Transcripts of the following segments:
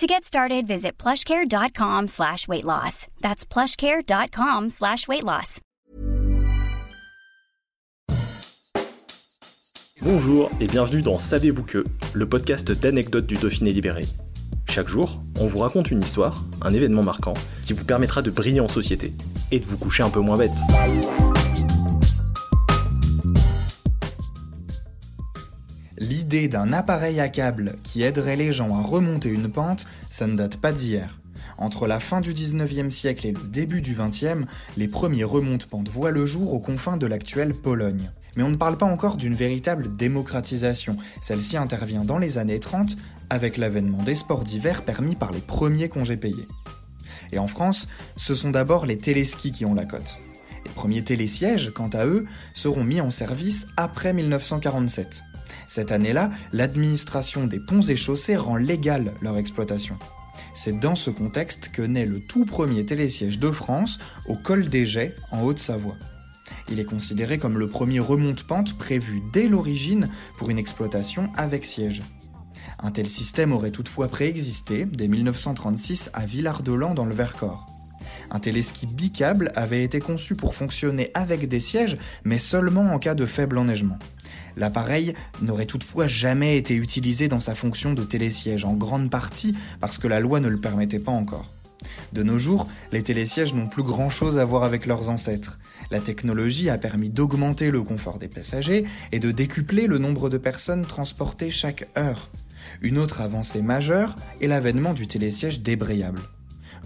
To get started, visit plushcare.com slash weight loss. That's plushcare.com slash weight loss. Bonjour et bienvenue dans Savez-vous que, le podcast d'anecdotes du Dauphiné libéré. Chaque jour, on vous raconte une histoire, un événement marquant, qui vous permettra de briller en société et de vous coucher un peu moins bête. L'idée d'un appareil à câble qui aiderait les gens à remonter une pente, ça ne date pas d'hier. Entre la fin du 19e siècle et le début du 20e, les premiers remonte-pentes voient le jour aux confins de l'actuelle Pologne. Mais on ne parle pas encore d'une véritable démocratisation. Celle-ci intervient dans les années 30 avec l'avènement des sports d'hiver permis par les premiers congés payés. Et en France, ce sont d'abord les téléskis qui ont la cote. Les premiers télésièges, quant à eux, seront mis en service après 1947. Cette année-là, l'administration des ponts et chaussées rend légale leur exploitation. C'est dans ce contexte que naît le tout premier télésiège de France au col des Jets, en Haute-Savoie. Il est considéré comme le premier remonte-pente prévu dès l'origine pour une exploitation avec siège. Un tel système aurait toutefois préexisté dès 1936 à Villard-de-Lans dans le Vercors. Un téléski bicable avait été conçu pour fonctionner avec des sièges, mais seulement en cas de faible enneigement. L'appareil n'aurait toutefois jamais été utilisé dans sa fonction de télésiège, en grande partie parce que la loi ne le permettait pas encore. De nos jours, les télésièges n'ont plus grand-chose à voir avec leurs ancêtres. La technologie a permis d'augmenter le confort des passagers et de décupler le nombre de personnes transportées chaque heure. Une autre avancée majeure est l'avènement du télésiège débrayable.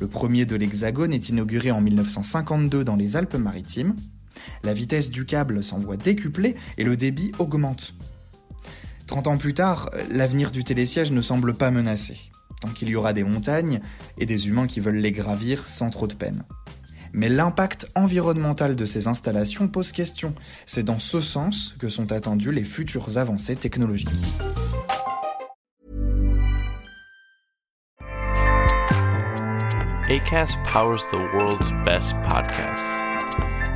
Le premier de l'Hexagone est inauguré en 1952 dans les Alpes-Maritimes. La vitesse du câble s'envoie décuplée et le débit augmente. 30 ans plus tard, l'avenir du télésiège ne semble pas menacé, tant qu'il y aura des montagnes et des humains qui veulent les gravir sans trop de peine. Mais l'impact environnemental de ces installations pose question. C'est dans ce sens que sont attendues les futures avancées technologiques. Powers the world's best podcasts.